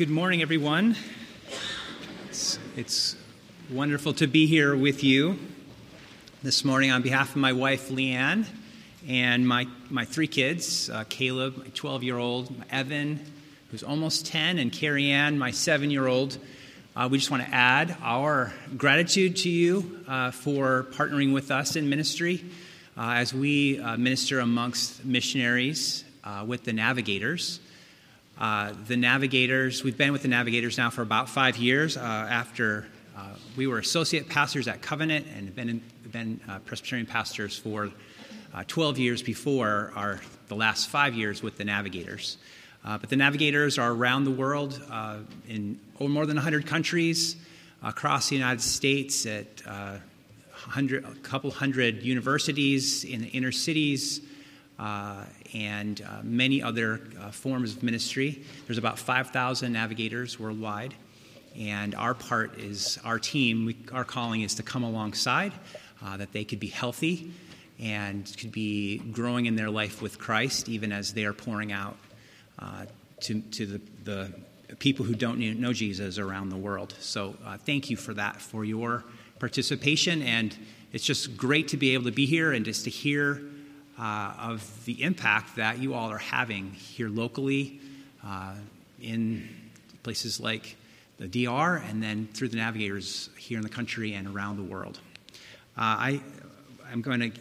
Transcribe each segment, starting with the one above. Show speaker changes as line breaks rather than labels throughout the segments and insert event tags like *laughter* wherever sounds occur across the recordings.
good morning, everyone. It's, it's, wonderful to be here with you this morning on behalf of my wife, Leanne, and my, my three kids uh, Caleb, my 12 year old, Evan, who's almost 10, and Carrie Ann, my seven year old. Uh, we just want to add our gratitude to you uh, for partnering with us in ministry uh, as we uh, minister amongst missionaries uh, with the Navigators. Uh, the Navigators, we've been with the Navigators now for about five years uh, after uh, we were associate pastors at Covenant and been, in, been uh, Presbyterian pastors for uh, 12 years before our, the last five years with the Navigators. but the Navigators are around the world in more than 100 countries across the United States at a couple hundred universities in the inner cities uh, and uh, many other uh, forms of ministry. There's about 5,000 navigators worldwide, and our part is our team. We, our calling is to come alongside, uh, that they could be healthy and could be growing in their life with Christ, even as they are pouring out uh, to, to the, the people who don't know Jesus around the world. So, uh, thank you for that, for your participation, and it's just great to be able to be here and just to hear uh, of the impact that you all are having here locally uh, in places like the DR and then through the navigators here in the country and around the world. Uh, I, I'm going to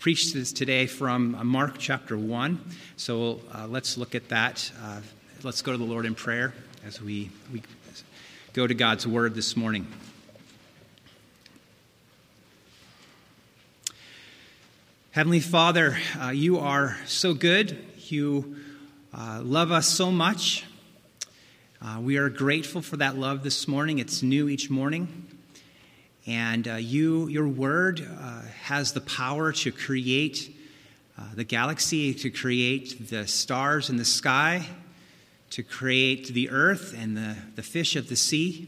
preach this today from uh, Mark chapter 1. So uh, let's look at that. Uh, let's go to the Lord in prayer as we, we go to God's word this morning. Heavenly Father, uh, you are so good. You uh, love us so much. Uh, we are grateful for that love this morning. It's new each morning. And uh, you, your word uh, has the power to create uh, the galaxy, to create the stars in the sky, to create the earth and the, the fish of the sea.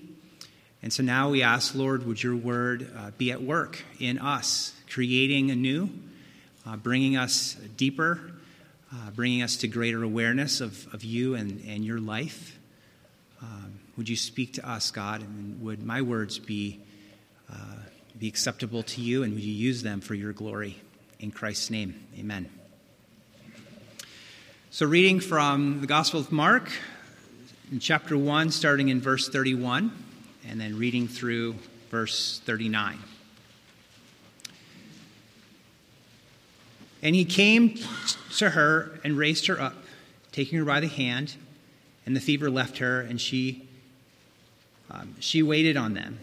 And so now we ask, Lord, would your word be at work in us, creating anew uh, bringing us deeper, uh, bringing us to greater awareness of, of you and, and your life. Um, would you speak to us, God, and would my words be, uh, be acceptable to you, and would you use them for your glory? In Christ's name, amen. So, reading from the Gospel of Mark, in chapter 1, starting in verse 31, and then reading through verse 39. And he came to her and raised her up, taking her by the hand, and the fever left her, and she, um, she waited on them.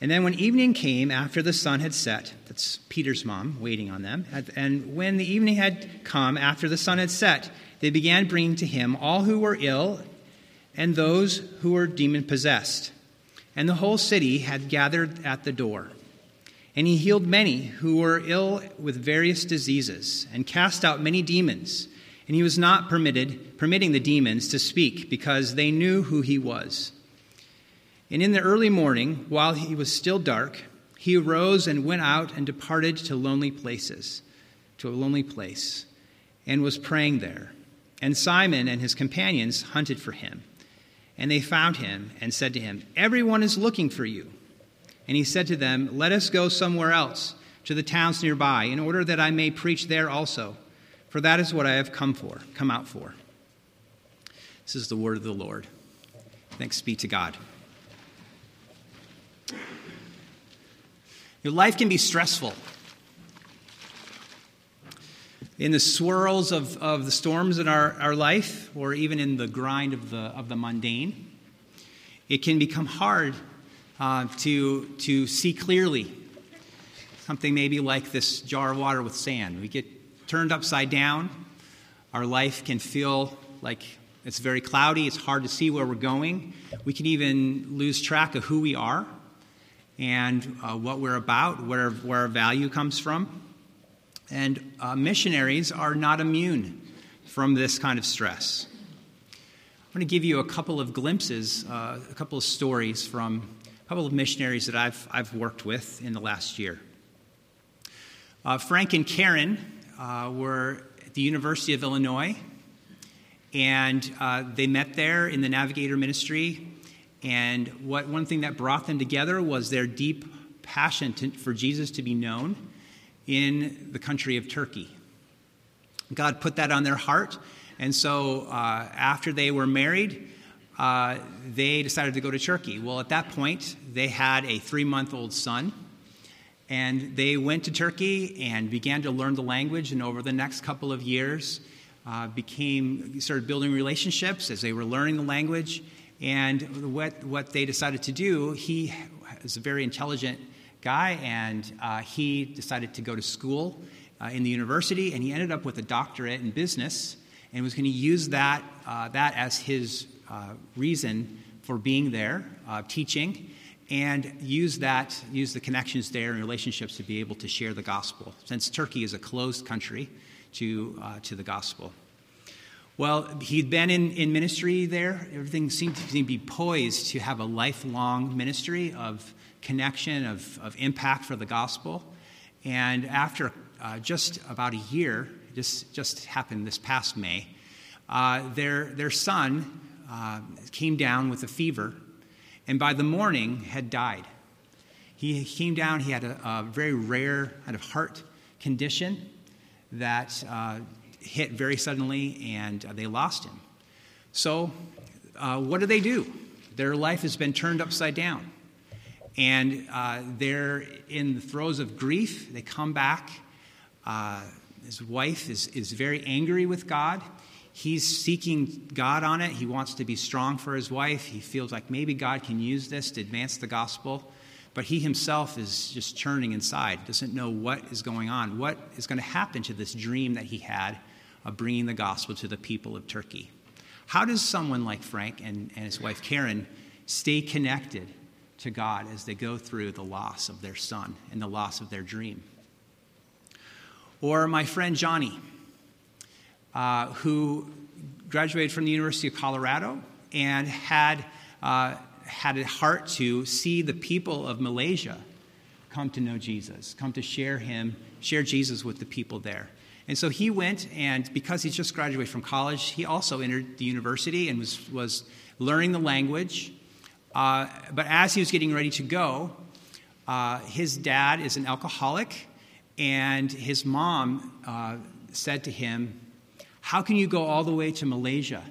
And then when evening came after the sun had set, that's Peter's mom waiting on them, and when the evening had come after the sun had set, they began bringing to him all who were ill and those who were demon possessed. And the whole city had gathered at the door. And he healed many who were ill with various diseases and cast out many demons. And he was not permitted, permitting the demons to speak because they knew who he was. And in the early morning, while he was still dark, he arose and went out and departed to lonely places, to a lonely place, and was praying there. And Simon and his companions hunted for him. And they found him and said to him, Everyone is looking for you. And he said to them, Let us go somewhere else, to the towns nearby, in order that I may preach there also. For that is what I have come for, come out for. This is the word of the Lord. Thanks be to God. Your life can be stressful. In the swirls of, of the storms in our, our life, or even in the grind of the, of the mundane, it can become hard uh, to, to see clearly. Something maybe like this jar of water with sand. We get turned upside down. Our life can feel like it's very cloudy. It's hard to see where we're going. We can even lose track of who we are and uh, what we're about, where, where our value comes from. And uh, missionaries are not immune from this kind of stress. I'm going to give you a couple of glimpses, uh, a couple of stories from couple of missionaries that I've, I've worked with in the last year. Uh, Frank and Karen uh, were at the University of Illinois, And uh, they met there in the Navigator Ministry. And what, one thing that brought them together was their deep passion to, for Jesus to be known in the country of Turkey. God put that on their heart. And so uh, after they were married, uh, they decided to go to Turkey. Well, at that point, they had a three month old son. And they went to Turkey and began to learn the language. And over the next couple of years, uh, became started building relationships as they were learning the language. And what what they decided to do, he is a very intelligent guy, and uh, he decided to go to school uh, in the university, and he ended up with a doctorate in business, and was going to use that uh, that as his reason for being there, uh, teaching, and use that, use the connections there and relationships to be able to share the gospel, since Turkey is a closed country to, uh, to the gospel. Well, he'd been in, in ministry there. Everything seemed to be poised to have a lifelong ministry of connection, of, of impact for the gospel. And after uh, just about a year, just, just happened this past May, uh, their, their son uh, came down with a fever, and by the morning had died. He came down, he had a, a very rare kind of heart condition that uh, hit very suddenly, and uh, they lost him. So, uh, what do they do? Their life has been turned upside down. And uh, they're in the throes of grief. They come back. Uh, his wife is, is very angry with God. He's seeking God on it. He wants to be strong for his wife. He feels like maybe God can use this to advance the gospel. But he himself is just churning inside, doesn't know what is going on, what is going to happen to this dream that he had of bringing the gospel to the people of Turkey. How does someone like Frank and, and his wife Karen stay connected to God as they go through the loss of their son and the loss of their dream? Or my friend Johnny, uh, who graduated from the University of Colorado and had, uh, had a heart to see the people of Malaysia come to know Jesus, come to share him, share Jesus with the people there. And so he went, and because he just graduated from college, he also entered the university and was, was learning the language. Uh, but as he was getting ready to go, uh, his dad is an alcoholic, and his mom uh, said to him, how can you go all the way to Malaysia?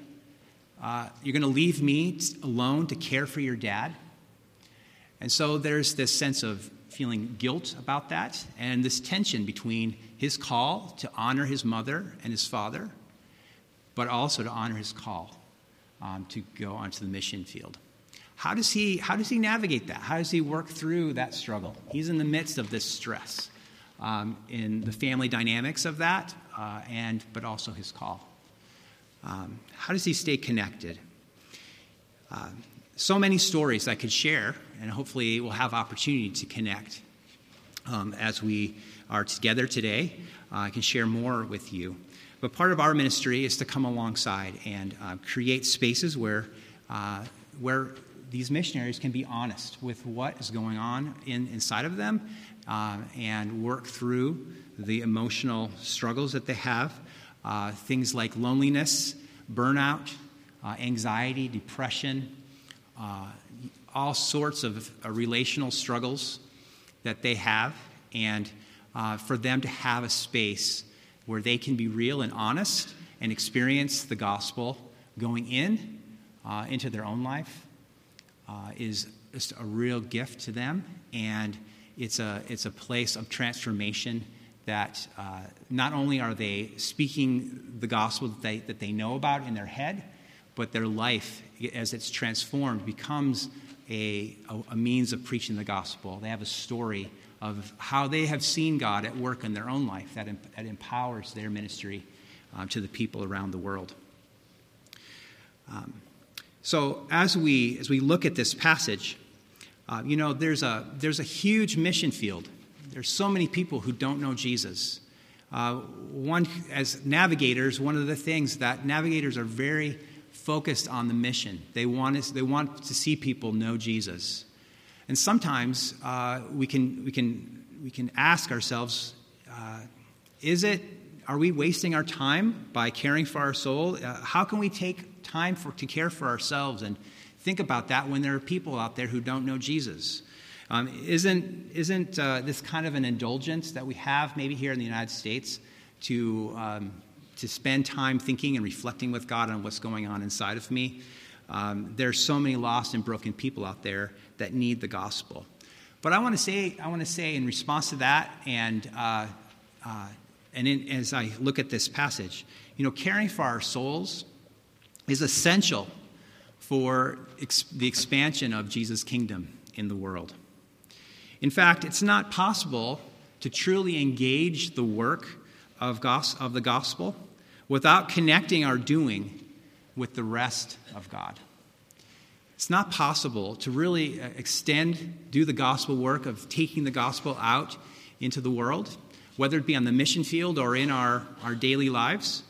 Uh, you're going to leave me alone to care for your dad? And so there's this sense of feeling guilt about that and this tension between his call to honor his mother and his father, but also to honor his call um, to go onto the mission field. How does, he, how does he navigate that? How does he work through that struggle? He's in the midst of this stress um, in the family dynamics of that, uh, and but also his call. Um, how does he stay connected? Uh, so many stories I could share, and hopefully we'll have opportunity to connect um, as we are together today. Uh, I can share more with you. But part of our ministry is to come alongside and uh, create spaces where, uh, where these missionaries can be honest with what is going on in, inside of them uh, and work through the emotional struggles that they have, uh, things like loneliness, burnout, uh, anxiety, depression, uh, all sorts of uh, relational struggles that they have, and for them to have a space where they can be real and honest and experience the gospel going in into their own life is just a real gift to them, and it's a, it's a place of transformation that uh, not only are they speaking the gospel that they, that they know about in their head, but their life, as it's transformed, becomes a, a, a means of preaching the gospel. They have a story of how they have seen God at work in their own life that, that empowers their ministry um, to the people around the world. Um, so, as we, as we look at this passage, uh, you know, there's a, there's a huge mission field there's so many people who don't know Jesus. Uh, one, as navigators, one of the things that navigators are very focused on the mission. They want, they want to see people know Jesus. And sometimes uh, we, can, we, can, we can ask ourselves uh, is it, are we wasting our time by caring for our soul? Uh, how can we take time for, to care for ourselves and think about that when there are people out there who don't know Jesus? Um, isn't isn't uh, this kind of an indulgence that we have maybe here in the United States to um, to spend time thinking and reflecting with God on what's going on inside of me? Um, there's so many lost and broken people out there that need the gospel. But I want to say, I want to say in response to that, and uh, uh, and in, as I look at this passage, you know, caring for our souls is essential for ex- the expansion of Jesus' kingdom in the world. In fact, it's not possible to truly engage the work of, gos- of the gospel without connecting our doing with the rest of God. It's not possible to really uh, extend, do the gospel work of taking the gospel out into the world, whether it be on the mission field or in our, our daily lives,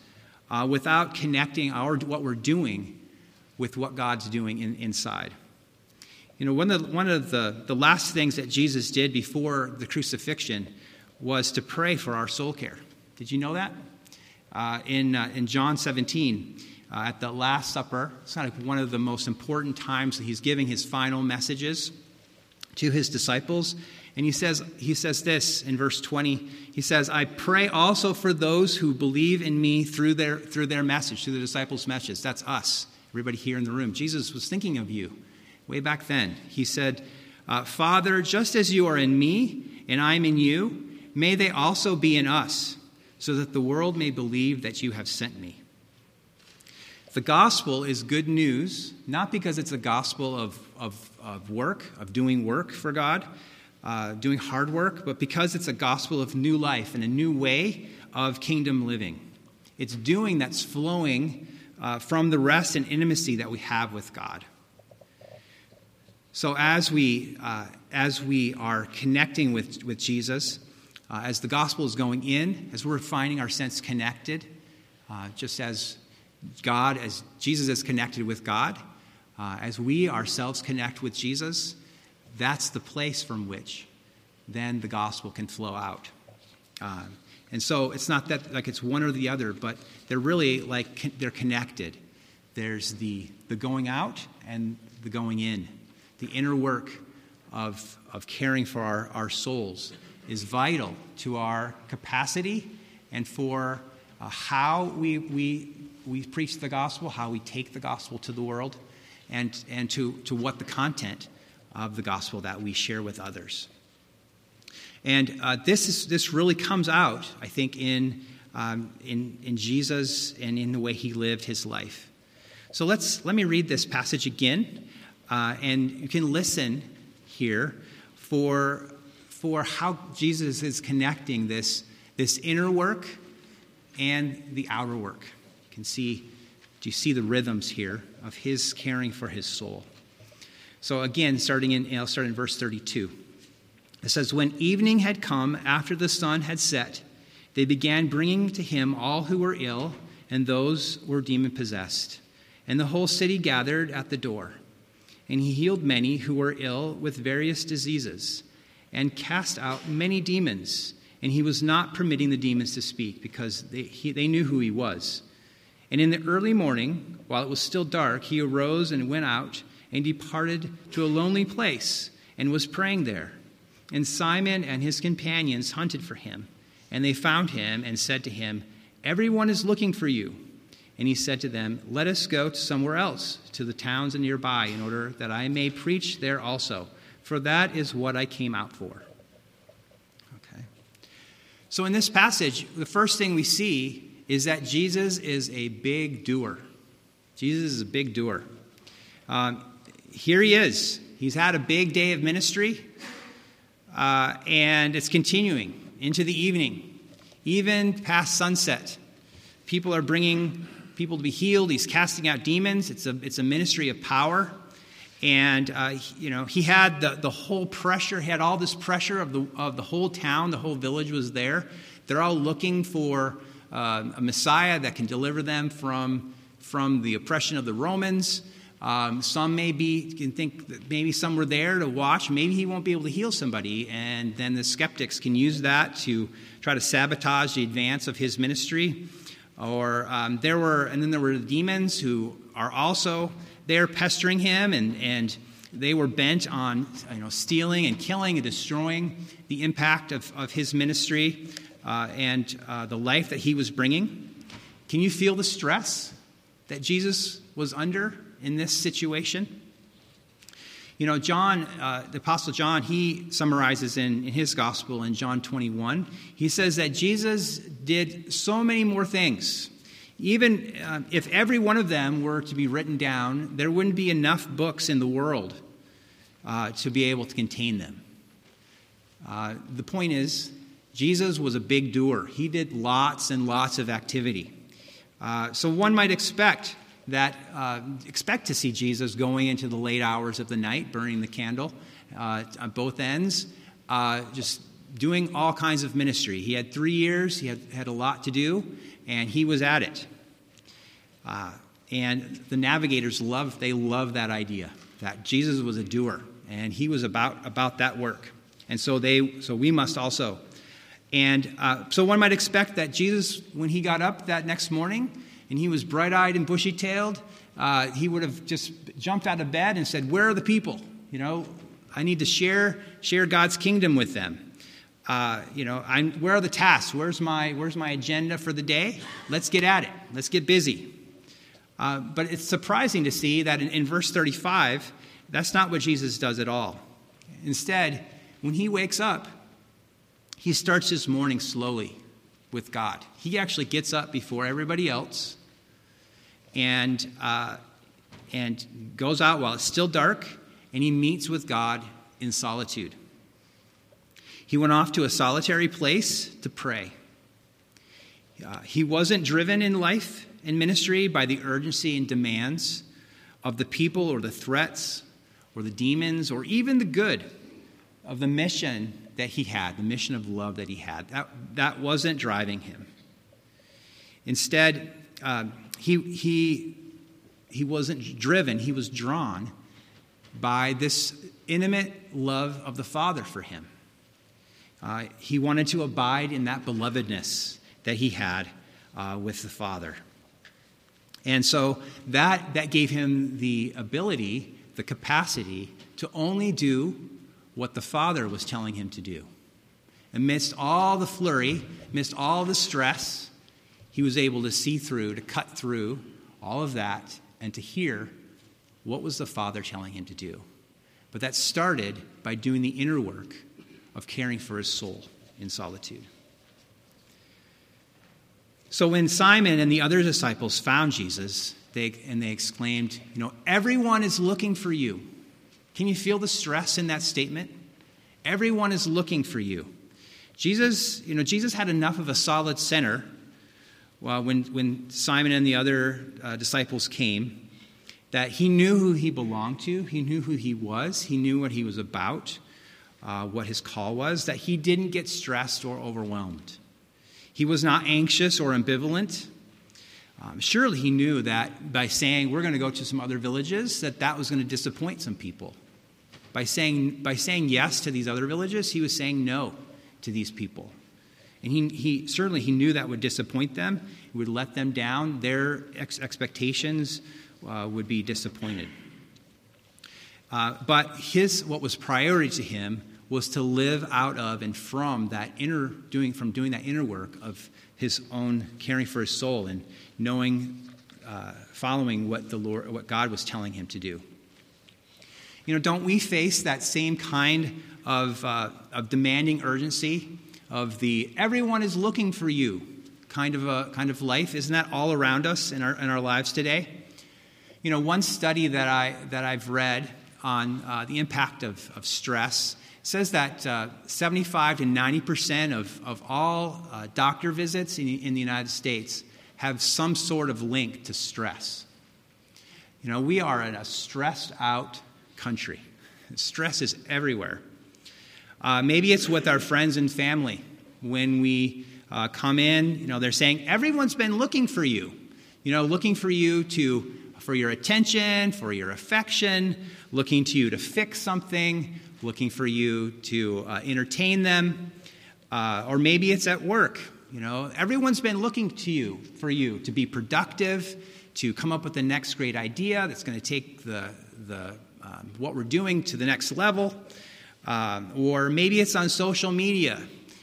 uh, without connecting our, what we're doing with what God's doing in, inside. You know, one of, the, one of the, the last things that Jesus did before the crucifixion was to pray for our soul care. Did you know that? Uh, in, uh, in John 17, uh, at the Last Supper. It's kind of one of the most important times that he's giving his final messages to his disciples. And he says, he says this in verse 20. He says, I pray also for those who believe in me through their, through their message, through the disciples' message. That's us, everybody here in the room. Jesus was thinking of you way back then. He said, uh, Father, just as you are in me and I'm in you, may they also be in us, so that the world may believe that you have sent me. The gospel is good news, not because it's a gospel of, of, of work, of doing work for God, uh, doing hard work, but because it's a gospel of new life and a new way of kingdom living. It's doing that's flowing uh, from the rest and intimacy that we have with God. So as we, uh, as we are connecting with, with Jesus, uh, as the gospel is going in, as we're finding our sense connected, uh, just as God, as Jesus is connected with God, uh, as we ourselves connect with Jesus, that's the place from which then the gospel can flow out. Uh, and so it's not that like it's one or the other, but they're really like they're connected. There's the, the going out and the going in. The inner work of, of caring for our, our souls is vital to our capacity and for uh, how we, we we preach the gospel, how we take the gospel to the world, and, and to, to what the content of the gospel that we share with others. And uh, this, is, this really comes out, I think, in, um, in, in Jesus and in the way he lived his life. So let's, let me read this passage again, uh, and you can listen here for, for how Jesus is connecting this, this inner work and the outer work You can see, do you see the rhythms here of his caring for his soul? So again, starting in, I'll start in verse 32. It says, When evening had come after the sun had set, they began bringing to him all who were ill and those who were demon possessed. And the whole city gathered at the door. And he healed many who were ill with various diseases and cast out many demons. And he was not permitting the demons to speak because they, he, they knew who he was. And in the early morning, while it was still dark, he arose and went out and departed to a lonely place and was praying there. And Simon and his companions hunted for him. And they found him and said to him, Everyone is looking for you. And he said to them, Let us go to somewhere else, to the towns nearby, in order that I may preach there also. For that is what I came out for. Okay. So in this passage, the first thing we see is that Jesus is a big doer. Jesus is a big doer. Um, here he is. He's had a big day of ministry, uh, and it's continuing into the evening, even past sunset. People are bringing people to be healed. He's casting out demons. It's a, it's a ministry of power. And, uh, you know, he had the, the whole pressure, he had all this pressure of the, of the whole town, the whole village was there. They're all looking for uh, a Messiah that can deliver them from, from the oppression of the Romans. Um, some may be, can think that maybe some were there to watch. Maybe he won't be able to heal somebody. And then the skeptics can use that to try to sabotage the advance of his ministry. Or um, there were, and then there were demons who are also there pestering him, and, and they were bent on you know, stealing and killing and destroying the impact of, of his ministry uh, and uh, the life that he was bringing. Can you feel the stress that Jesus was under in this situation? You know, John, uh, the Apostle John, he summarizes in, in his gospel in John 21. He says that Jesus did so many more things. Even uh, if every one of them were to be written down, there wouldn't be enough books in the world uh, to be able to contain them. Uh, the point is, Jesus was a big doer. He did lots and lots of activity. Uh, so one might expect that uh, expect to see Jesus going into the late hours of the night, burning the candle uh, on both ends, uh, just doing all kinds of ministry. He had three years, he had, had a lot to do, and he was at it. Uh, and the navigators love, they love that idea that Jesus was a doer, and he was about, about that work. And so, they, so we must also. And uh, so one might expect that Jesus, when he got up that next morning, and he was bright eyed and bushy tailed, uh, he would have just jumped out of bed and said, Where are the people? You know, I need to share, share God's kingdom with them. Uh, you know, I'm, where are the tasks? Where's my, where's my agenda for the day? Let's get at it. Let's get busy. Uh, but it's surprising to see that in, in verse 35, that's not what Jesus does at all. Instead, when he wakes up, he starts his morning slowly with God. He actually gets up before everybody else and, uh, and goes out while it's still dark, and he meets with God in solitude. He went off to a solitary place to pray. Uh, he wasn't driven in life and ministry by the urgency and demands of the people or the threats or the demons or even the good of the mission that he had, the mission of love that he had. That, that wasn't driving him. Instead, uh, he, he, he wasn't driven, he was drawn by this intimate love of the Father for him. Uh, he wanted to abide in that belovedness that he had uh, with the Father. And so that, that gave him the ability, the capacity to only do what the Father was telling him to do. Amidst all the flurry, amidst all the stress, he was able to see through, to cut through all of that, and to hear what was the Father telling him to do. But that started by doing the inner work of caring for his soul in solitude. So when Simon and the other disciples found Jesus, they, and they exclaimed, You know, everyone is looking for you. Can you feel the stress in that statement? Everyone is looking for you. Jesus, you know, Jesus had enough of a solid center well, when, when Simon and the other uh, disciples came, that he knew who he belonged to, he knew who he was, he knew what he was about, uh, what his call was, that he didn't get stressed or overwhelmed. He was not anxious or ambivalent. Um, surely he knew that by saying we're going to go to some other villages, that that was going to disappoint some people. By saying, by saying yes to these other villages, he was saying no to these people. And he, he certainly he knew that would disappoint them. It would let them down. Their ex- expectations uh, would be disappointed. Uh, but his what was priority to him was to live out of and from that inner doing from doing that inner work of his own caring for his soul and knowing, uh, following what the Lord, what God was telling him to do. You know, don't we face that same kind of, uh, of demanding urgency of the everyone is looking for you kind of a kind of life. Isn't that all around us in our in our lives today? You know, one study that I that I've read on uh, the impact of, of stress says that uh, 75 to 90 percent of, of all uh, doctor visits in, in the United States have some sort of link to stress. You know, we are in a stressed out country. Stress is everywhere. Uh, maybe it's with our friends and family when we uh, come in. You know, they're saying, everyone's been looking for you, you know, looking for you to for your attention, for your affection, looking to you to fix something, looking for you to uh, entertain them, uh, or maybe it's at work. You know, everyone's been looking to you for you to be productive, to come up with the next great idea that's going to take the, the um, what we're doing to the next level. Um, or maybe it's on social media.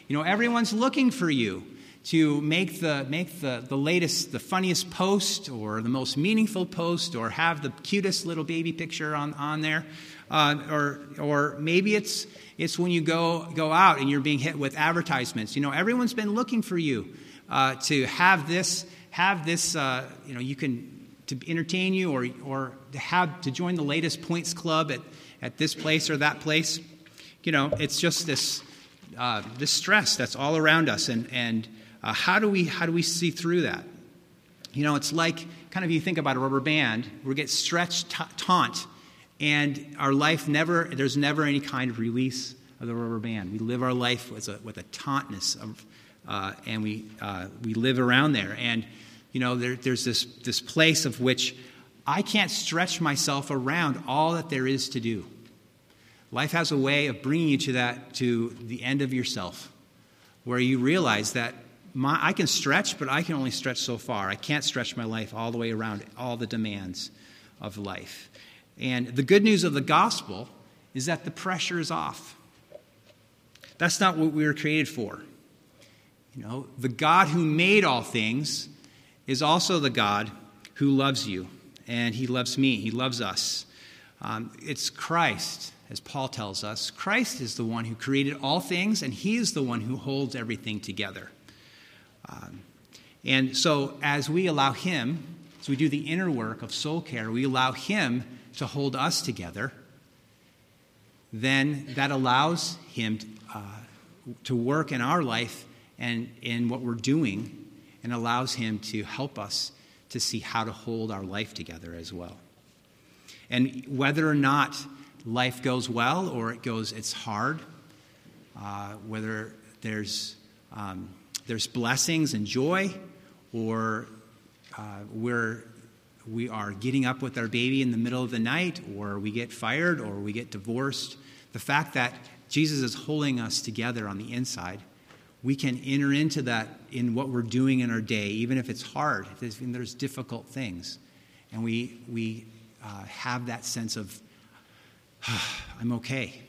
You know, everyone's looking for you to make the make the, the latest, the funniest post or the most meaningful post or have the cutest little baby picture on, on there. Uh, or or maybe it's it's when you go go out and you're being hit with advertisements. You know, everyone's been looking for you uh, to have this have this. Uh, you know, you can to entertain you or or to have to join the latest points club at at this place or that place. You know, it's just this uh, this stress that's all around us and and uh, how, do we, how do we see through that? You know, it's like kind of you think about a rubber band, we get stretched, ta- taut, and our life never, there's never any kind of release of the rubber band. We live our life with a, with a tautness, of, uh, and we, uh, we live around there. And, you know, there, there's this, this place of which I can't stretch myself around all that there is to do. Life has a way of bringing you to that, to the end of yourself, where you realize that my, I can stretch, but I can only stretch so far. I can't stretch my life all the way around all the demands of life. And the good news of the gospel is that the pressure is off. That's not what we were created for. You know, the God who made all things is also the God who loves you, and He loves me. He loves us. Um, it's Christ, as Paul tells us. Christ is the one who created all things, and He is the one who holds everything together. Um, and so, as we allow Him, as we do the inner work of soul care, we allow Him to hold us together, then that allows Him to, uh, to work in our life and in what we're doing, and allows Him to help us to see how to hold our life together as well. And whether or not life goes well or it goes, it's hard, uh, whether there's um, there's blessings and joy, or uh, we're, we are getting up with our baby in the middle of the night, or we get fired, or we get divorced. The fact that Jesus is holding us together on the inside, we can enter into that in what we're doing in our day, even if it's hard, if there's, there's difficult things. And we, we uh, have that sense of, *sighs* I'm okay.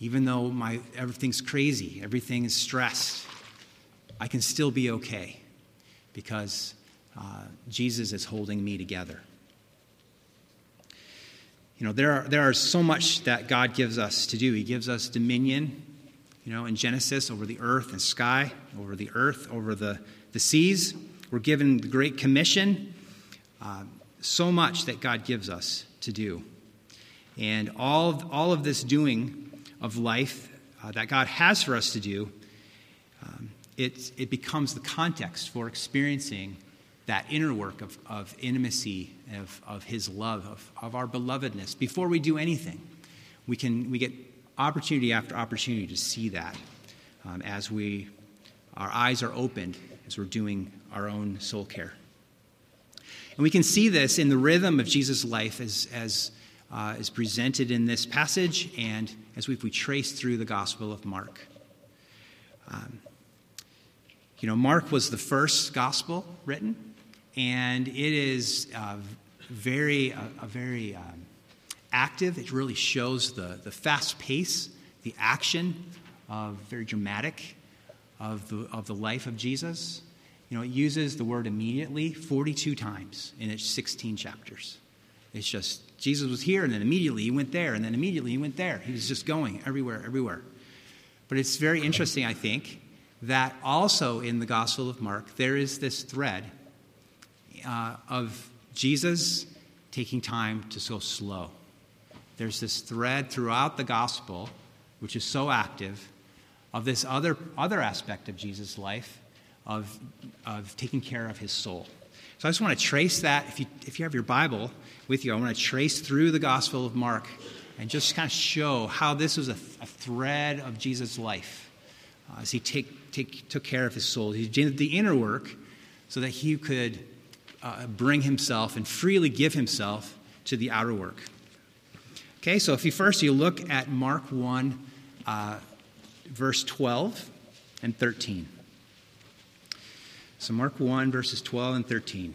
Even though my, everything's crazy, everything is stressed, I can still be okay because uh, Jesus is holding me together. You know, there are, there are so much that God gives us to do. He gives us dominion, you know, in Genesis over the earth and sky, over the earth, over the, the seas. We're given the Great Commission. Uh, so much that God gives us to do. And all of, all of this doing of life uh, that God has for us to do um, it, it becomes the context for experiencing that inner work of, of intimacy, of, of His love, of, of our belovedness. Before we do anything, we, can, we get opportunity after opportunity to see that um, as we, our eyes are opened as we're doing our own soul care. And we can see this in the rhythm of Jesus' life as, as uh, is presented in this passage and as we, we trace through the Gospel of Mark. Um, you know, Mark was the first gospel written, and it is uh, very, uh, a very um, active. It really shows the, the fast pace, the action, of very dramatic of the, of the life of Jesus. You know, it uses the word immediately 42 times in its 16 chapters. It's just, Jesus was here, and then immediately he went there, and then immediately he went there. He was just going everywhere, everywhere. But it's very interesting, I think, that also in the Gospel of Mark, there is this thread uh, of Jesus taking time to go slow. There's this thread throughout the Gospel, which is so active, of this other, other aspect of Jesus' life, of, of taking care of his soul. So I just want to trace that. If you, if you have your Bible with you, I want to trace through the Gospel of Mark and just kind of show how this was a, a thread of Jesus' life uh, as he take, take, took care of his soul. He did the inner work so that he could uh, bring himself and freely give himself to the outer work. Okay, so if you first you look at Mark 1, uh, verse 12 and 13. So, Mark 1, verses 12 and 13.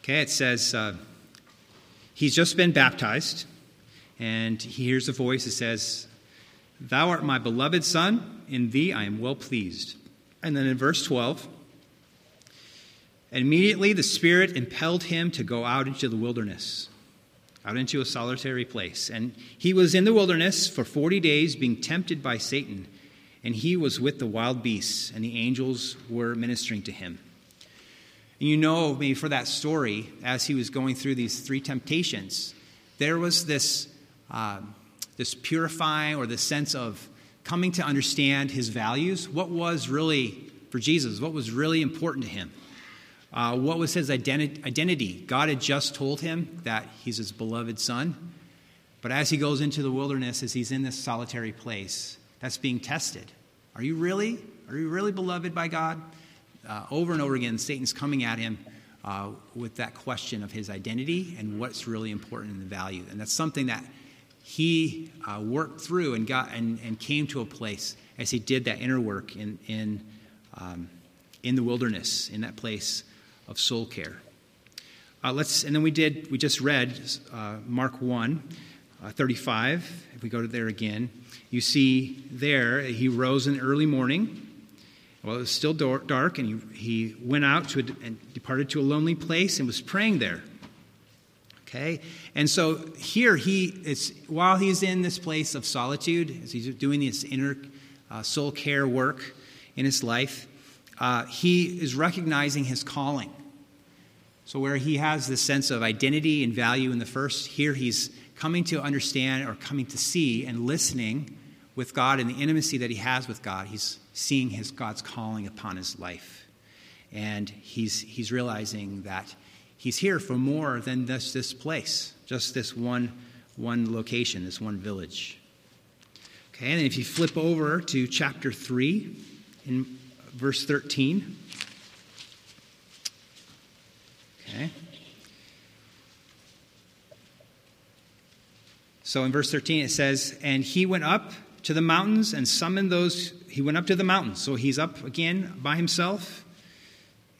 Okay, it says, uh, He's just been baptized, and he hears a voice that says, Thou art my beloved Son, in thee I am well pleased. And then in verse 12, immediately the Spirit impelled him to go out into the wilderness, out into a solitary place. And he was in the wilderness for 40 days, being tempted by Satan. And he was with the wild beasts, and the angels were ministering to him. And you know, maybe for that story, as he was going through these three temptations, there was this, uh, this purifying or this sense of coming to understand his values. What was really, for Jesus, what was really important to him? Uh, what was his identi- identity? God had just told him that he's his beloved son. But as he goes into the wilderness, as he's in this solitary place, that's being tested. Are you really? Are you really beloved by God? uh, over and over again, Satan's coming at him uh, with that question of his identity and what's really important and the value. And that's something that he uh, worked through and got and, and came to a place as he did that inner work in in um, in the wilderness in that place of soul care. Uh, let's and then we did we just read uh, Mark one. Uh, 35, if we go to there again, you see there he rose in early morning well, it was still dark, and he, he went out to a, and departed to a lonely place and was praying there. Okay? And so here he is, while he's in this place of solitude, as he's doing this inner uh, soul care work in his life, uh, he is recognizing his calling. So, where he has this sense of identity and value in the first, here he's coming to understand or coming to see and listening with God and the intimacy that he has with God. He's seeing his God's calling upon his life. And he's, he's realizing that he's here for more than this, this place, just this one, one location, this one village. Okay, and if you flip over to chapter 3 in verse 13. Okay. So in verse 13 it says, And he went up to the mountains and summoned those he went up to the mountains. So he's up again by himself,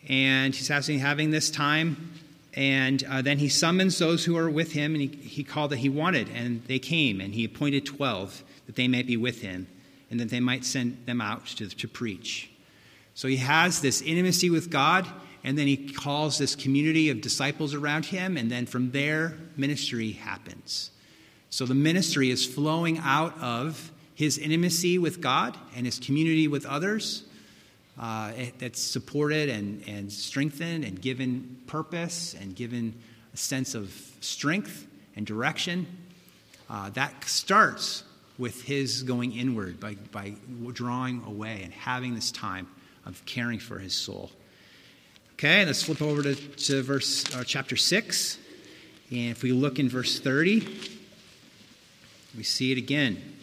and he's having, this time. And uh, then he summons those who are with him, and he, he called that he wanted, and they came, and he appointed 12 that they might be with him, and that they might send them out to, to preach. So he has this intimacy with God, and then he calls this community of disciples around him, and then from there, ministry happens. So the ministry is flowing out of his intimacy with God and his community with others uh, that's supported and, and strengthened and given purpose and given a sense of strength and direction. Uh, that starts with his going inward by, by drawing away and having this time of caring for his soul. Okay, let's flip over to, to verse uh, chapter 6. And if we look in verse 30, we see it again.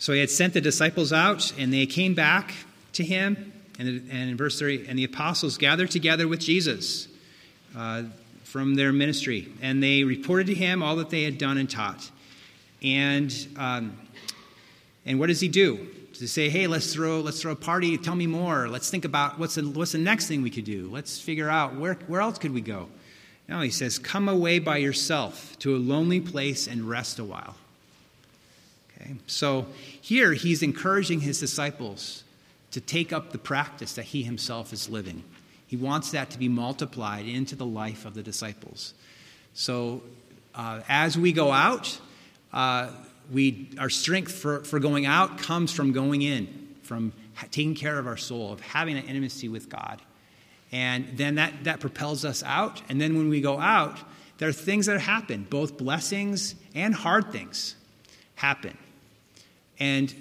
So he had sent the disciples out, and they came back to him. And, in verse 30, and the apostles gathered together with Jesus uh, from their ministry, and they reported to him all that they had done and taught. And, um, and what does he do? To say, hey, let's throw, let's throw a party, tell me more. Let's think about what's the, what's the next thing we could do. Let's figure out where, where else could we go. No, he says, come away by yourself to a lonely place and rest a while. Okay? So here he's encouraging his disciples to take up the practice that he himself is living. He wants that to be multiplied into the life of the disciples. So uh, as we go out, uh, we, our strength for, for going out comes from going in, from taking care of our soul, of having an intimacy with God. And then that, that propels us out. And then when we go out, there are things that happen, both blessings and hard things happen. And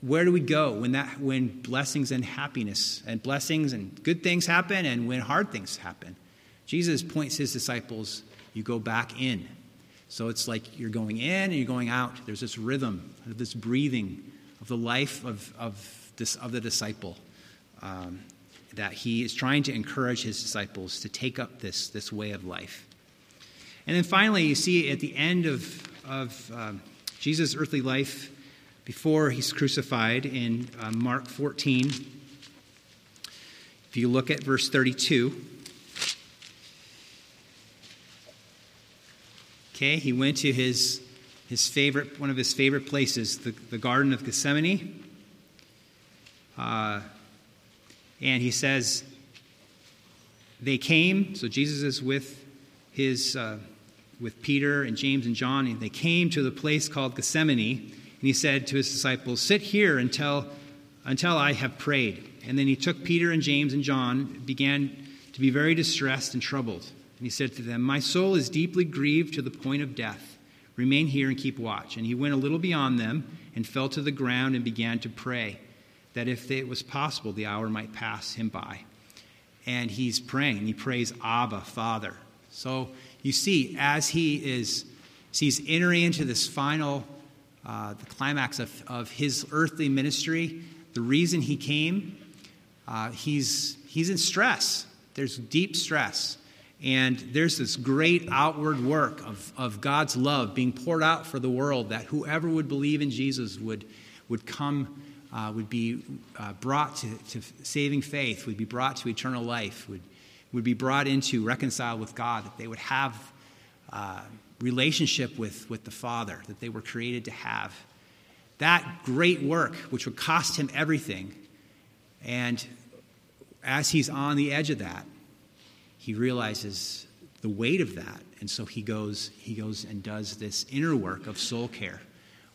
where do we go when that when blessings and happiness and blessings and good things happen and when hard things happen? Jesus points his disciples, you go back in. So it's like you're going in and you're going out. There's this rhythm, this breathing of the life of, of, this, of the disciple um, that he is trying to encourage his disciples to take up this, this way of life. And then finally, you see at the end of, of um, Jesus' earthly life, before he's crucified in uh, Mark 14, if you look at verse 32, okay, he went to his, his favorite, one of his favorite places, the, the Garden of Gethsemane. Uh, and he says, they came, so Jesus is with his, uh, with Peter and James and John, and they came to the place called Gethsemane, and he said to his disciples, Sit here until, until I have prayed. And then he took Peter and James and John, began to be very distressed and troubled. And he said to them, My soul is deeply grieved to the point of death. Remain here and keep watch. And he went a little beyond them and fell to the ground and began to pray that if it was possible, the hour might pass him by. And he's praying. He prays, Abba, Father. So you see, as he is, as he's entering into this final, uh, the climax of, of his earthly ministry, the reason he came, uh, he's, he's in stress. There's deep stress. And there's this great outward work of, of God's love being poured out for the world that whoever would believe in Jesus would, would come uh, would be uh, brought to, to saving faith, would be brought to eternal life, would, would be brought into reconciled with God, that they would have uh, relationship with, with the Father that they were created to have. That great work, which would cost him everything, and as he's on the edge of that, he realizes the weight of that, and so he goes, he goes and does this inner work of soul care,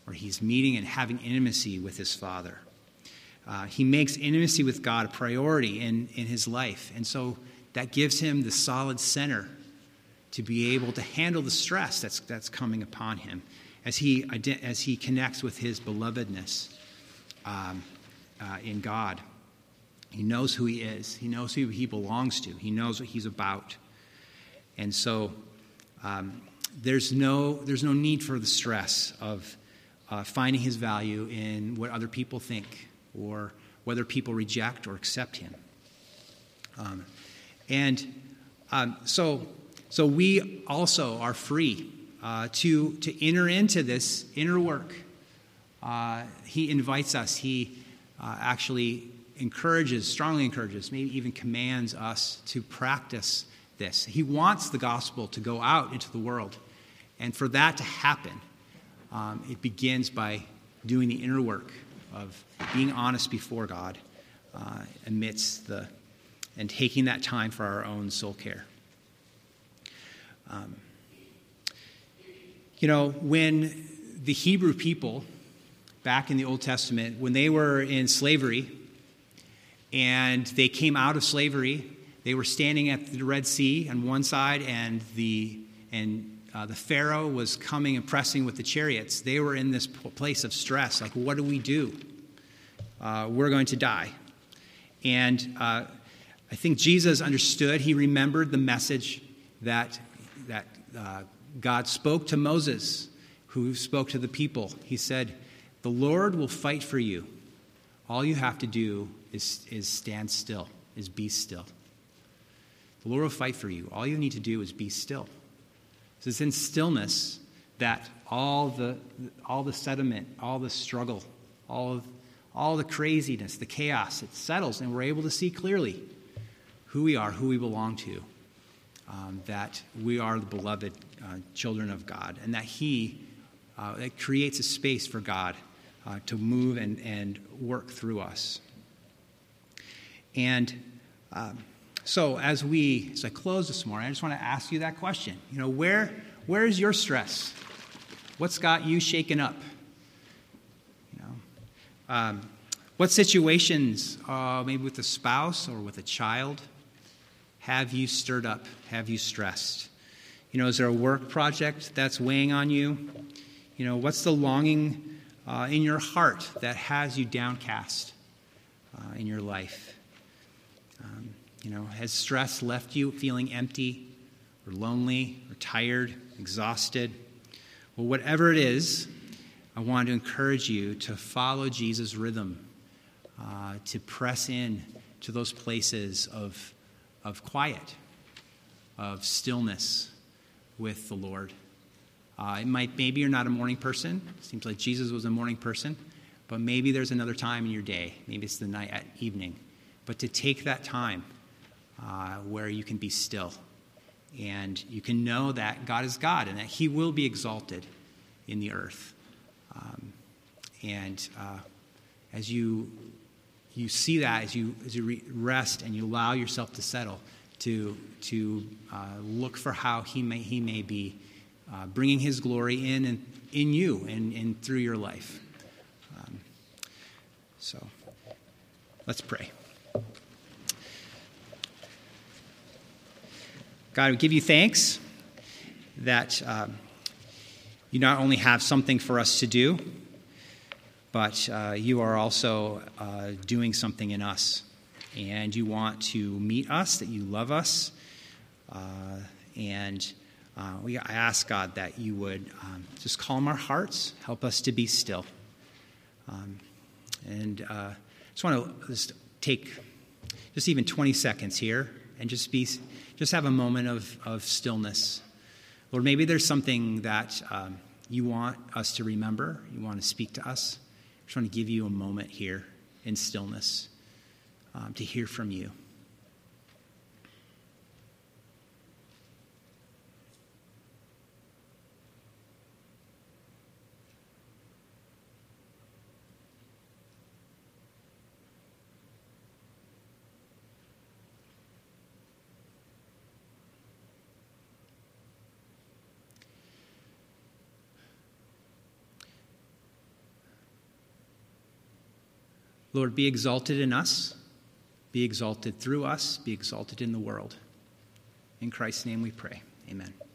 where he's meeting and having intimacy with his Father. Uh, he makes intimacy with God a priority in, in his life. And so that gives him the solid center to be able to handle the stress that's, that's coming upon him as he, as he connects with his belovedness um, uh, in God. He knows who he is, he knows who he belongs to, he knows what he's about. And so um, there's, no, there's no need for the stress of uh, finding his value in what other people think or whether people reject or accept him. Um, and um, so, so we also are free uh, to, to enter into this inner work. Uh, he invites us, he uh, actually encourages, strongly encourages, maybe even commands us to practice this. He wants the gospel to go out into the world. And for that to happen, um, it begins by doing the inner work of being honest before God uh, amidst the, and taking that time for our own soul care. Um, you know, when the Hebrew people back in the Old Testament, when they were in slavery and they came out of slavery, they were standing at the Red Sea on one side, and the and uh, the Pharaoh was coming and pressing with the chariots. They were in this place of stress like, what do we do? Uh, we're going to die. And uh, I think Jesus understood, he remembered the message that, that uh, God spoke to Moses, who spoke to the people. He said, The Lord will fight for you. All you have to do is, is stand still, is be still. The Lord will fight for you. All you need to do is be still. So it's in stillness that all the, all the sediment, all the struggle, all, of, all the craziness, the chaos, it settles, and we're able to see clearly who we are, who we belong to, um, that we are the beloved uh, children of God, and that He uh, creates a space for God uh, to move and, and work through us. And um, so, as we, as I close this morning, I just want to ask you that question. You know, where, where is your stress? What's got you shaken up? You know, um, what situations, uh, maybe with a spouse or with a child, have you stirred up? Have you stressed? You know, is there a work project that's weighing on you? You know, what's the longing uh, in your heart that has you downcast uh, in your life? Um, you know, has stress left you feeling empty or lonely or tired, exhausted? Well, whatever it is, I want to encourage you to follow Jesus' rhythm, uh, to press in to those places of, of quiet, of stillness with the Lord. Uh, it might maybe you're not a morning person. It seems like Jesus was a morning person, but maybe there's another time in your day. Maybe it's the night at evening. But to take that time uh, where you can be still and you can know that God is God and that He will be exalted in the earth. Um, and uh, as you you see that as you as you rest and you allow yourself to settle, to to uh, look for how He may He may be uh, bringing His glory in and in you and, and through your life. Um, so, let's pray. God, we give you thanks that um, you not only have something for us to do, but uh, you are also uh, doing something in us. And you want to meet us, that you love us. Uh, and uh, we, I ask, God, that you would um, just calm our hearts, help us to be still. Um, and I uh, just want to just take just even 20 seconds here and just be just have a moment of, of stillness. Lord, maybe there's something that um, you want us to remember, you want to speak to us. I just want to give you a moment here in stillness um, to hear from you. Lord, be exalted in us, be exalted through us, be exalted in the world. In Christ's name we pray. Amen.